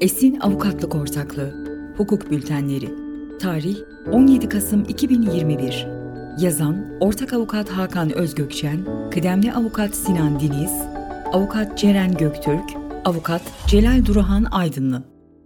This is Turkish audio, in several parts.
Esin Avukatlık Ortaklığı. Hukuk Bültenleri. Tarih 17 Kasım 2021 Yazan Ortak Avukat Hakan Özgökçen Kıdemli Avukat Sinan Diniz Avukat Ceren Göktürk Avukat Celal Duruhan Aydınlı.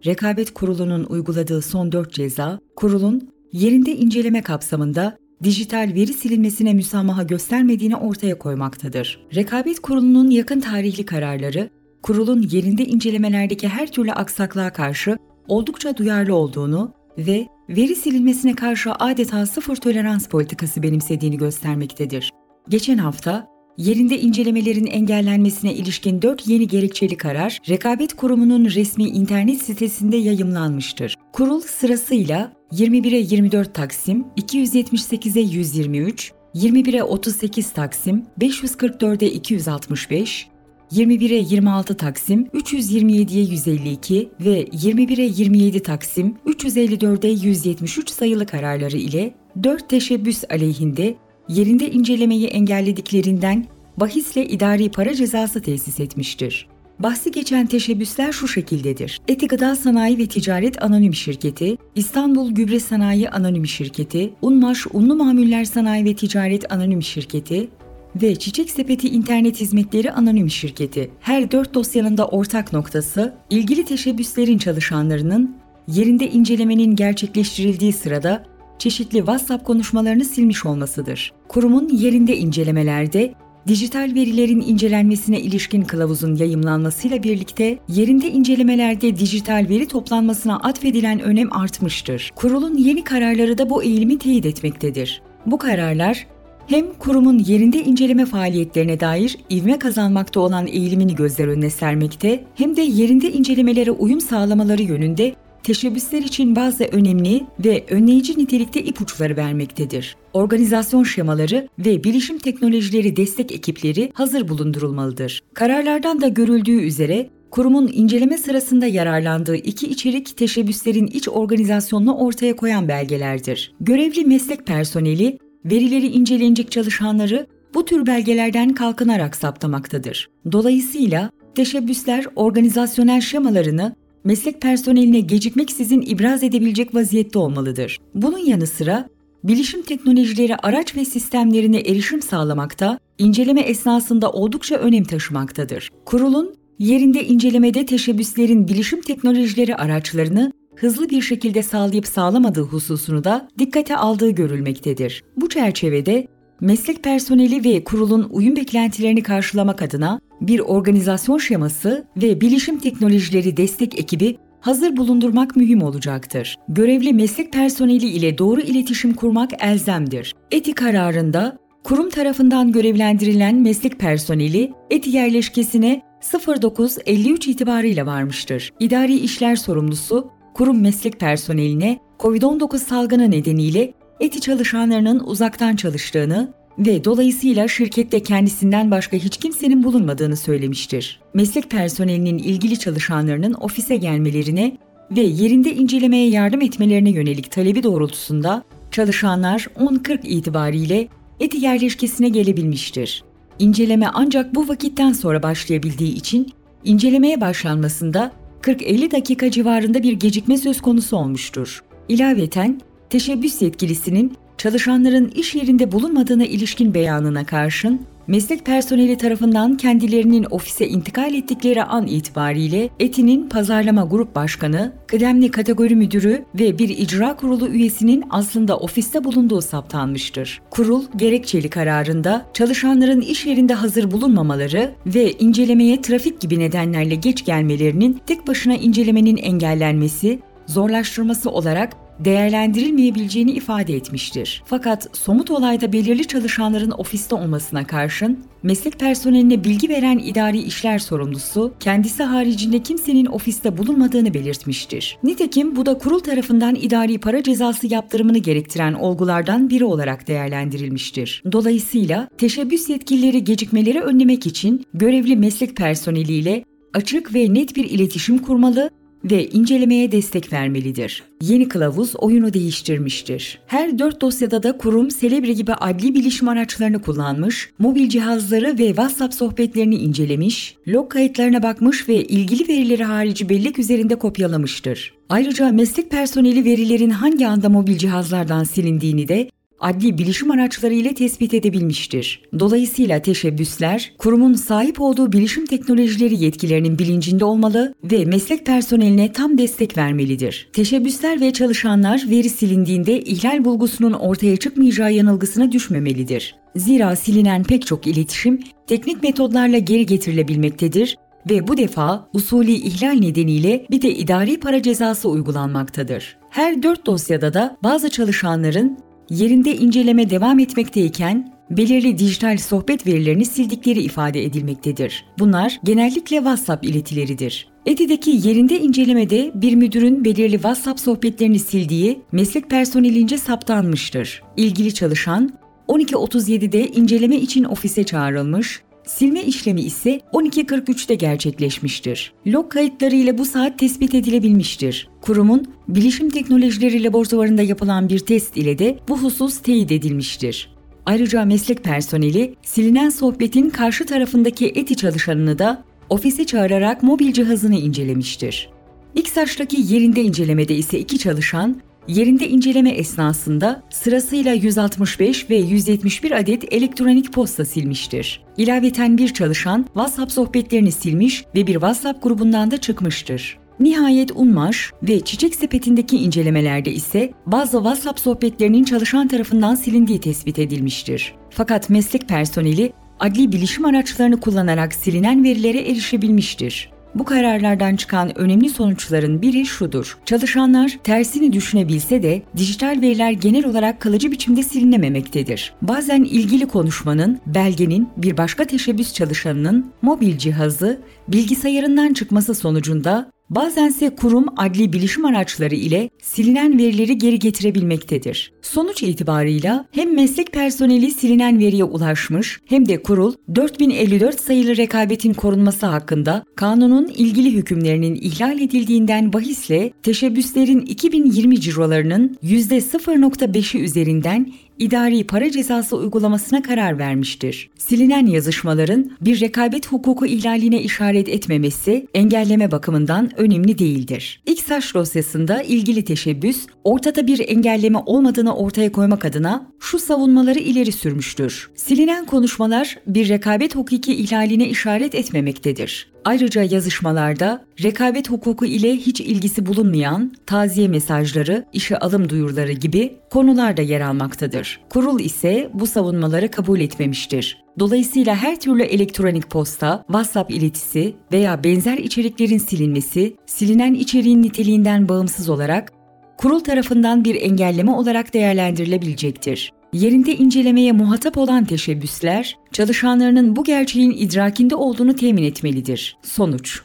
Rekabet Kurulu'nun uyguladığı son 4 ceza, kurulun yerinde inceleme kapsamında dijital veri silinmesine müsamaha göstermediğini ortaya koymaktadır. Rekabet Kurulu'nun yakın tarihli kararları, kurulun yerinde incelemelerdeki her türlü aksaklığa karşı oldukça duyarlı olduğunu ve veri silinmesine karşı adeta sıfır tolerans politikası benimsediğini göstermektedir. Geçen hafta yerinde incelemelerin engellenmesine ilişkin 4 yeni gerekçeli karar, Rekabet Kurumu'nun resmi internet sitesinde yayımlanmıştır. Kurul sırasıyla 21'e 24 Taksim, 278'e 123, 21'e 38 Taksim, 544'e 265, 21'e 26 Taksim, 327'ye 152 ve 21'e 27 Taksim, 354'e 173 sayılı kararları ile 4 teşebbüs aleyhinde yerinde incelemeyi engellediklerinden bahisle idari para cezası tesis etmiştir. Bahsi geçen teşebbüsler şu şekildedir. Eti Gıda Sanayi ve Ticaret Anonim Şirketi, İstanbul Gübre Sanayi Anonim Şirketi, Unmaş Unlu Mamuller Sanayi ve Ticaret Anonim Şirketi ve Çiçek Sepeti İnternet Hizmetleri Anonim Şirketi. Her dört dosyanın da ortak noktası, ilgili teşebbüslerin çalışanlarının yerinde incelemenin gerçekleştirildiği sırada çeşitli WhatsApp konuşmalarını silmiş olmasıdır. Kurumun yerinde incelemelerde dijital verilerin incelenmesine ilişkin kılavuzun yayımlanmasıyla birlikte yerinde incelemelerde dijital veri toplanmasına atfedilen önem artmıştır. Kurulun yeni kararları da bu eğilimi teyit etmektedir. Bu kararlar hem kurumun yerinde inceleme faaliyetlerine dair ivme kazanmakta olan eğilimini gözler önüne sermekte hem de yerinde incelemelere uyum sağlamaları yönünde teşebbüsler için bazı önemli ve önleyici nitelikte ipuçları vermektedir. Organizasyon şemaları ve bilişim teknolojileri destek ekipleri hazır bulundurulmalıdır. Kararlardan da görüldüğü üzere kurumun inceleme sırasında yararlandığı iki içerik teşebbüslerin iç organizasyonunu ortaya koyan belgelerdir. Görevli meslek personeli verileri inceleyecek çalışanları bu tür belgelerden kalkınarak saptamaktadır. Dolayısıyla teşebbüsler organizasyonel şemalarını meslek personeline gecikmeksizin ibraz edebilecek vaziyette olmalıdır. Bunun yanı sıra bilişim teknolojileri araç ve sistemlerine erişim sağlamakta, inceleme esnasında oldukça önem taşımaktadır. Kurulun yerinde incelemede teşebbüslerin bilişim teknolojileri araçlarını hızlı bir şekilde sağlayıp sağlamadığı hususunu da dikkate aldığı görülmektedir. Bu çerçevede meslek personeli ve kurulun uyum beklentilerini karşılamak adına bir organizasyon şeması ve bilişim teknolojileri destek ekibi hazır bulundurmak mühim olacaktır. Görevli meslek personeli ile doğru iletişim kurmak elzemdir. Eti kararında kurum tarafından görevlendirilen meslek personeli eti yerleşkesine 09.53 itibarıyla varmıştır. İdari işler sorumlusu kurum meslek personeline COVID-19 salgını nedeniyle eti çalışanlarının uzaktan çalıştığını ve dolayısıyla şirkette kendisinden başka hiç kimsenin bulunmadığını söylemiştir. Meslek personelinin ilgili çalışanlarının ofise gelmelerine ve yerinde incelemeye yardım etmelerine yönelik talebi doğrultusunda çalışanlar 10.40 itibariyle eti yerleşkesine gelebilmiştir. İnceleme ancak bu vakitten sonra başlayabildiği için incelemeye başlanmasında 40-50 dakika civarında bir gecikme söz konusu olmuştur. İlaveten teşebbüs yetkilisinin çalışanların iş yerinde bulunmadığına ilişkin beyanına karşın meslek personeli tarafından kendilerinin ofise intikal ettikleri an itibariyle ETİ'nin pazarlama grup başkanı, kıdemli kategori müdürü ve bir icra kurulu üyesinin aslında ofiste bulunduğu saptanmıştır. Kurul gerekçeli kararında çalışanların iş yerinde hazır bulunmamaları ve incelemeye trafik gibi nedenlerle geç gelmelerinin tek başına incelemenin engellenmesi, zorlaştırması olarak değerlendirilmeyebileceğini ifade etmiştir. Fakat somut olayda belirli çalışanların ofiste olmasına karşın meslek personeline bilgi veren idari işler sorumlusu kendisi haricinde kimsenin ofiste bulunmadığını belirtmiştir. Nitekim bu da kurul tarafından idari para cezası yaptırımını gerektiren olgulardan biri olarak değerlendirilmiştir. Dolayısıyla teşebbüs yetkilileri gecikmeleri önlemek için görevli meslek personeliyle açık ve net bir iletişim kurmalı ve incelemeye destek vermelidir. Yeni kılavuz oyunu değiştirmiştir. Her dört dosyada da kurum Celebre gibi adli bilişim araçlarını kullanmış, mobil cihazları ve WhatsApp sohbetlerini incelemiş, log kayıtlarına bakmış ve ilgili verileri harici bellek üzerinde kopyalamıştır. Ayrıca meslek personeli verilerin hangi anda mobil cihazlardan silindiğini de adli bilişim araçları ile tespit edebilmiştir. Dolayısıyla teşebbüsler, kurumun sahip olduğu bilişim teknolojileri yetkilerinin bilincinde olmalı ve meslek personeline tam destek vermelidir. Teşebbüsler ve çalışanlar veri silindiğinde ihlal bulgusunun ortaya çıkmayacağı yanılgısına düşmemelidir. Zira silinen pek çok iletişim teknik metodlarla geri getirilebilmektedir ve bu defa usulü ihlal nedeniyle bir de idari para cezası uygulanmaktadır. Her dört dosyada da bazı çalışanların yerinde inceleme devam etmekteyken belirli dijital sohbet verilerini sildikleri ifade edilmektedir. Bunlar genellikle WhatsApp iletileridir. ETİ'deki yerinde incelemede bir müdürün belirli WhatsApp sohbetlerini sildiği meslek personelince saptanmıştır. İlgili çalışan 12.37'de inceleme için ofise çağrılmış, Silme işlemi ise 12.43'te gerçekleşmiştir. Log kayıtları ile bu saat tespit edilebilmiştir. Kurumun bilişim teknolojileri laboratuvarında yapılan bir test ile de bu husus teyit edilmiştir. Ayrıca meslek personeli silinen sohbetin karşı tarafındaki eti çalışanını da ofise çağırarak mobil cihazını incelemiştir. İksaç'taki yerinde incelemede ise iki çalışan Yerinde inceleme esnasında sırasıyla 165 ve 171 adet elektronik posta silmiştir. İlaveten bir çalışan WhatsApp sohbetlerini silmiş ve bir WhatsApp grubundan da çıkmıştır. Nihayet Unmaş ve Çiçek Sepeti'ndeki incelemelerde ise bazı WhatsApp sohbetlerinin çalışan tarafından silindiği tespit edilmiştir. Fakat meslek personeli adli bilişim araçlarını kullanarak silinen verilere erişebilmiştir. Bu kararlardan çıkan önemli sonuçların biri şudur. Çalışanlar tersini düşünebilse de dijital veriler genel olarak kalıcı biçimde silinememektedir. Bazen ilgili konuşmanın, belgenin bir başka teşebbüs çalışanının mobil cihazı bilgisayarından çıkması sonucunda Bazense kurum adli bilişim araçları ile silinen verileri geri getirebilmektedir. Sonuç itibarıyla hem meslek personeli silinen veriye ulaşmış hem de kurul 4054 sayılı rekabetin korunması hakkında kanunun ilgili hükümlerinin ihlal edildiğinden bahisle teşebbüslerin 2020 cirolarının %0.5'i üzerinden idari para cezası uygulamasına karar vermiştir. Silinen yazışmaların bir rekabet hukuku ihlaline işaret etmemesi engelleme bakımından önemli değildir. İksaç dosyasında ilgili teşebbüs ortada bir engelleme olmadığını ortaya koymak adına şu savunmaları ileri sürmüştür. Silinen konuşmalar bir rekabet hukuki ihlaline işaret etmemektedir. Ayrıca yazışmalarda rekabet hukuku ile hiç ilgisi bulunmayan taziye mesajları, işe alım duyuruları gibi konular da yer almaktadır. Kurul ise bu savunmaları kabul etmemiştir. Dolayısıyla her türlü elektronik posta, WhatsApp iletisi veya benzer içeriklerin silinmesi, silinen içeriğin niteliğinden bağımsız olarak kurul tarafından bir engelleme olarak değerlendirilebilecektir. Yerinde incelemeye muhatap olan teşebbüsler, çalışanlarının bu gerçeğin idrakinde olduğunu temin etmelidir. Sonuç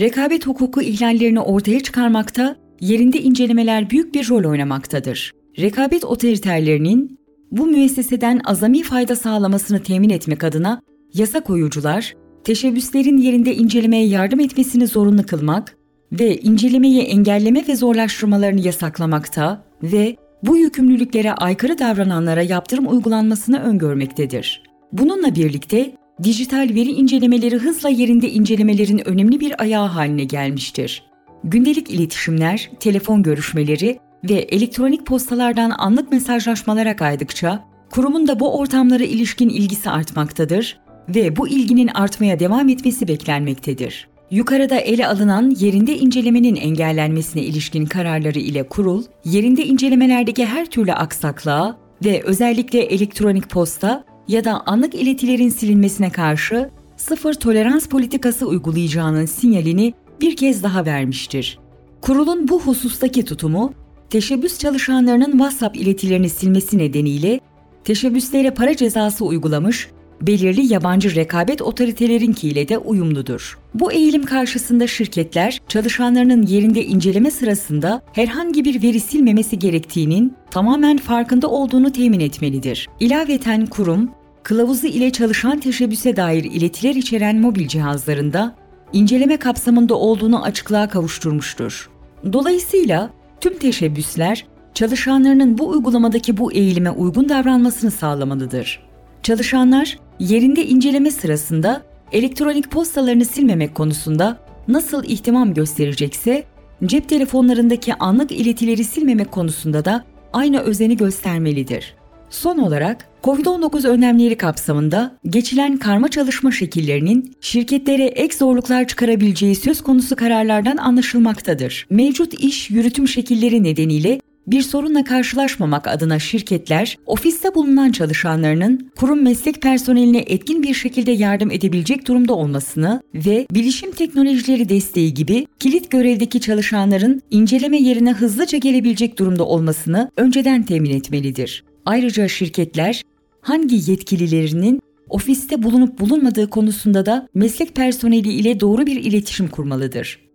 Rekabet hukuku ihlallerini ortaya çıkarmakta, yerinde incelemeler büyük bir rol oynamaktadır. Rekabet otoriterlerinin bu müesseseden azami fayda sağlamasını temin etmek adına yasa koyucular, teşebbüslerin yerinde incelemeye yardım etmesini zorunlu kılmak ve incelemeyi engelleme ve zorlaştırmalarını yasaklamakta ve bu yükümlülüklere aykırı davrananlara yaptırım uygulanmasını öngörmektedir. Bununla birlikte dijital veri incelemeleri hızla yerinde incelemelerin önemli bir ayağı haline gelmiştir. Gündelik iletişimler, telefon görüşmeleri ve elektronik postalardan anlık mesajlaşmalara kaydıkça kurumun da bu ortamlara ilişkin ilgisi artmaktadır ve bu ilginin artmaya devam etmesi beklenmektedir. Yukarıda ele alınan yerinde incelemenin engellenmesine ilişkin kararları ile kurul, yerinde incelemelerdeki her türlü aksaklığa ve özellikle elektronik posta ya da anlık iletilerin silinmesine karşı sıfır tolerans politikası uygulayacağının sinyalini bir kez daha vermiştir. Kurulun bu husustaki tutumu, teşebbüs çalışanlarının WhatsApp iletilerini silmesi nedeniyle teşebbüslere para cezası uygulamış belirli yabancı rekabet otoritelerinkiyle de uyumludur. Bu eğilim karşısında şirketler çalışanlarının yerinde inceleme sırasında herhangi bir veri silmemesi gerektiğinin tamamen farkında olduğunu temin etmelidir. İlaveten kurum, kılavuzu ile çalışan teşebbüse dair iletiler içeren mobil cihazlarında inceleme kapsamında olduğunu açıklığa kavuşturmuştur. Dolayısıyla tüm teşebbüsler çalışanlarının bu uygulamadaki bu eğilime uygun davranmasını sağlamalıdır. Çalışanlar yerinde inceleme sırasında elektronik postalarını silmemek konusunda nasıl ihtimam gösterecekse, cep telefonlarındaki anlık iletileri silmemek konusunda da aynı özeni göstermelidir. Son olarak COVID-19 önlemleri kapsamında geçilen karma çalışma şekillerinin şirketlere ek zorluklar çıkarabileceği söz konusu kararlardan anlaşılmaktadır. Mevcut iş yürütüm şekilleri nedeniyle bir sorunla karşılaşmamak adına şirketler, ofiste bulunan çalışanlarının kurum meslek personeline etkin bir şekilde yardım edebilecek durumda olmasını ve bilişim teknolojileri desteği gibi kilit görevdeki çalışanların inceleme yerine hızlıca gelebilecek durumda olmasını önceden temin etmelidir. Ayrıca şirketler hangi yetkililerinin ofiste bulunup bulunmadığı konusunda da meslek personeli ile doğru bir iletişim kurmalıdır.